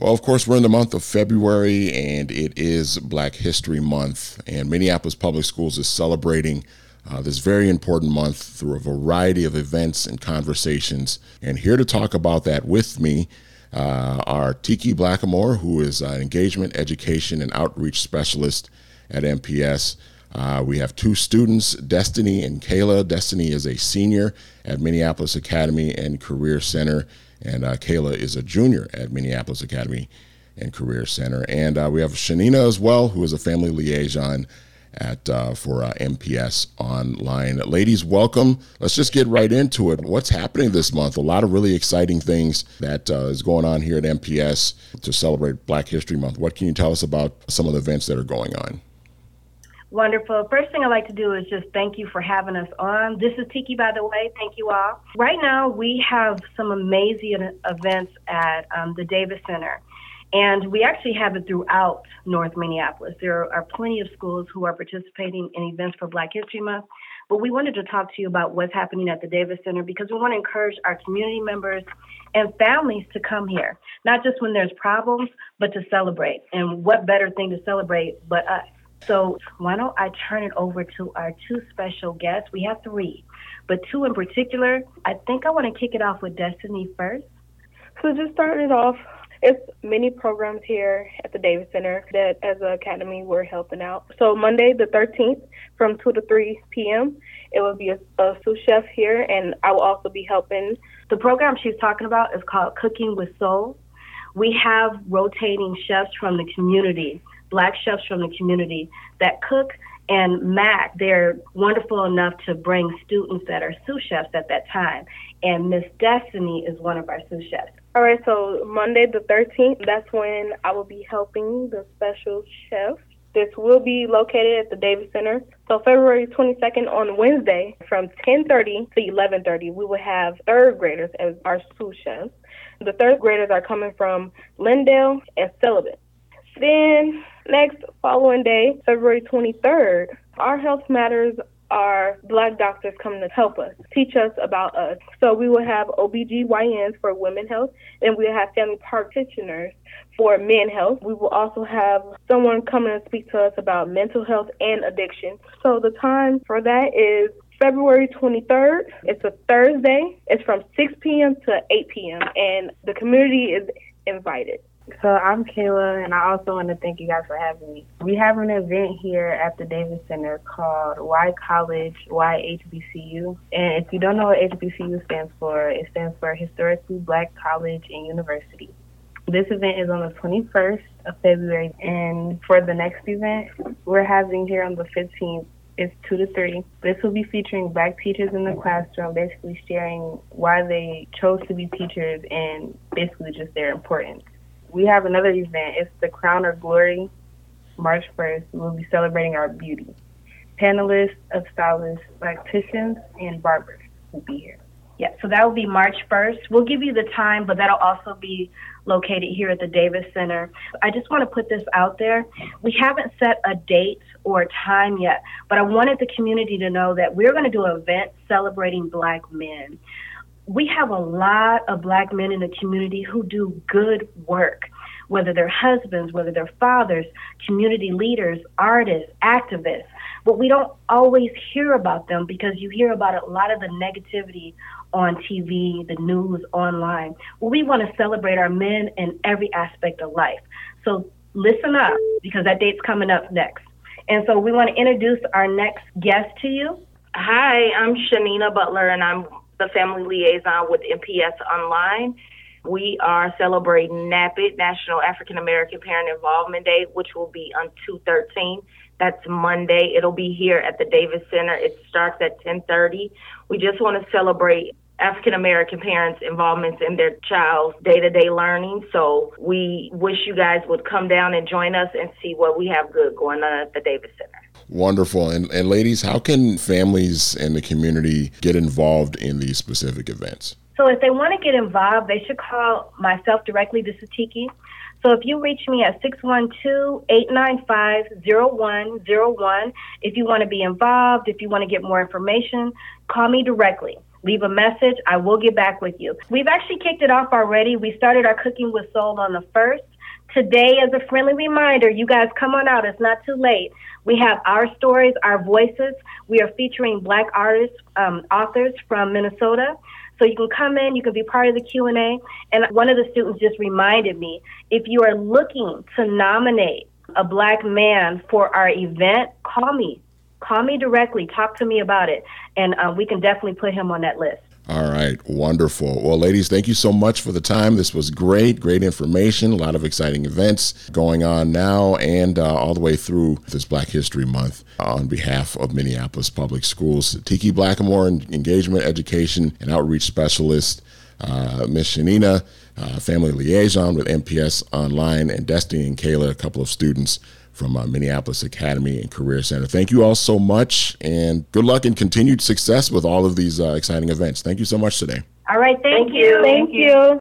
Well, of course, we're in the month of February and it is Black History Month, and Minneapolis Public Schools is celebrating uh, this very important month through a variety of events and conversations. And here to talk about that with me uh, are Tiki Blackamore, who is an engagement, education, and outreach specialist at MPS. Uh, we have two students, Destiny and Kayla. Destiny is a senior at Minneapolis Academy and Career Center and uh, Kayla is a junior at Minneapolis Academy and Career Center. And uh, we have Shanina as well, who is a family liaison at uh, for uh, MPS Online. Ladies, welcome. Let's just get right into it. What's happening this month? A lot of really exciting things that is going on here at MPS to celebrate Black History Month. What can you tell us about some of the events that are going on? Wonderful. First thing I'd like to do is just thank you for having us on. This is Tiki, by the way. Thank you all. Right now, we have some amazing events at um, the Davis Center. And we actually have it throughout North Minneapolis. There are plenty of schools who are participating in events for Black History Month. But we wanted to talk to you about what's happening at the Davis Center because we want to encourage our community members and families to come here, not just when there's problems, but to celebrate. And what better thing to celebrate but us? So why don't I turn it over to our two special guests? We have three, but two in particular. I think I want to kick it off with Destiny first. So just starting it off, it's many programs here at the Davis Center that as an academy we're helping out. So Monday the 13th from 2 to 3 p.m. it will be a, a sous chef here and I will also be helping. The program she's talking about is called Cooking with Soul. We have rotating chefs from the community black chefs from the community that cook. And Mac, they're wonderful enough to bring students that are sous chefs at that time. And Miss Destiny is one of our sous chefs. All right, so Monday the 13th, that's when I will be helping the special chef. This will be located at the Davis Center. So February 22nd on Wednesday from 10:30 to 11:30, we will have third graders as our sous chefs. The third graders are coming from Lyndale and Sullivan. Then next following day, February 23rd, our health matters are black doctors coming to help us, teach us about us. So we will have OBGYNs for women health, and we'll have family practitioners for men health. We will also have someone coming to speak to us about mental health and addiction. So the time for that is February 23rd. It's a Thursday. It's from 6 p.m. to 8 p.m. and the community is invited. So I'm Kayla, and I also want to thank you guys for having me. We have an event here at the Davis Center called Why College, Why HBCU. And if you don't know what HBCU stands for, it stands for Historically Black College and University. This event is on the 21st of February, and for the next event, we're having here on the 15th. It's two to three. This will be featuring black teachers in the classroom, basically sharing why they chose to be teachers and basically just their importance we have another event. It's the Crown or Glory, March 1st. We'll be celebrating our beauty. Panelists of stylists, locticians, and barbers will be here. Yeah, so that will be March 1st. We'll give you the time, but that'll also be located here at the Davis Center. I just want to put this out there. We haven't set a date or a time yet, but I wanted the community to know that we're going to do an event celebrating black men we have a lot of black men in the community who do good work, whether they're husbands, whether they're fathers, community leaders, artists, activists. But we don't always hear about them because you hear about a lot of the negativity on TV, the news, online. Well, we want to celebrate our men in every aspect of life. So listen up because that date's coming up next. And so we want to introduce our next guest to you. Hi, I'm Shanina Butler, and I'm the family liaison with MPS Online. We are celebrating NAAPID, National African American Parent Involvement Day, which will be on 213. That's Monday. It'll be here at the Davis Center. It starts at 1030. We just want to celebrate African American parents' involvement in their child's day to day learning. So we wish you guys would come down and join us and see what we have good going on at the Davis Center. Wonderful. And, and ladies, how can families and the community get involved in these specific events? So if they want to get involved, they should call myself directly. This is Tiki. So if you reach me at 612-895-0101, if you want to be involved, if you want to get more information, call me directly. Leave a message. I will get back with you. We've actually kicked it off already. We started our Cooking with Soul on the 1st. Today, as a friendly reminder, you guys come on out. It's not too late. We have our stories, our voices. We are featuring Black artists, um, authors from Minnesota. So you can come in, you can be part of the Q&A. And one of the students just reminded me, if you are looking to nominate a black man for our event, call me. Call me directly, talk to me about it, and uh, we can definitely put him on that list. All right, wonderful. Well, ladies, thank you so much for the time. This was great, great information, a lot of exciting events going on now and uh, all the way through this Black History Month. On behalf of Minneapolis Public Schools, Tiki Blackamore, Engagement, Education, and Outreach Specialist, uh, Ms. Shanina, uh, Family Liaison with MPS Online, and Destiny and Kayla, a couple of students from uh, Minneapolis Academy and Career Center. Thank you all so much, and good luck and continued success with all of these uh, exciting events. Thank you so much today. All right, thank, thank you. you. Thank you.